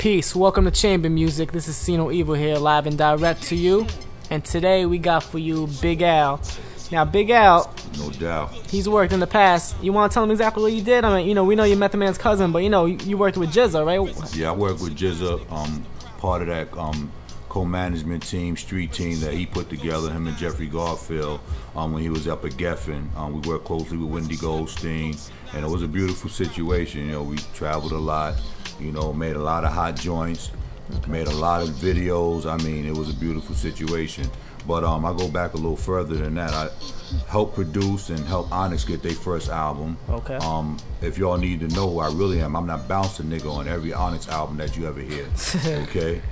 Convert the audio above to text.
Peace. Welcome to Chamber Music. This is Sino Evil here, live and direct to you. And today we got for you Big Al. Now, Big Al, No doubt. he's worked in the past. You want to tell him exactly what you did? I mean, you know, we know you met the Man's cousin, but you know, you, you worked with GZA, right? Yeah, I worked with GZA, um, part of that um, co-management team, street team that he put together, him and Jeffrey Garfield, um, when he was up at Geffen. Um, we worked closely with Wendy Goldstein, and it was a beautiful situation. You know, we traveled a lot, you know, made a lot of hot joints, made a lot of videos. I mean, it was a beautiful situation. But um, I go back a little further than that. I helped produce and help Onyx get their first album. Okay. Um, if y'all need to know who I really am, I'm not bouncing nigga on every Onyx album that you ever hear. Okay.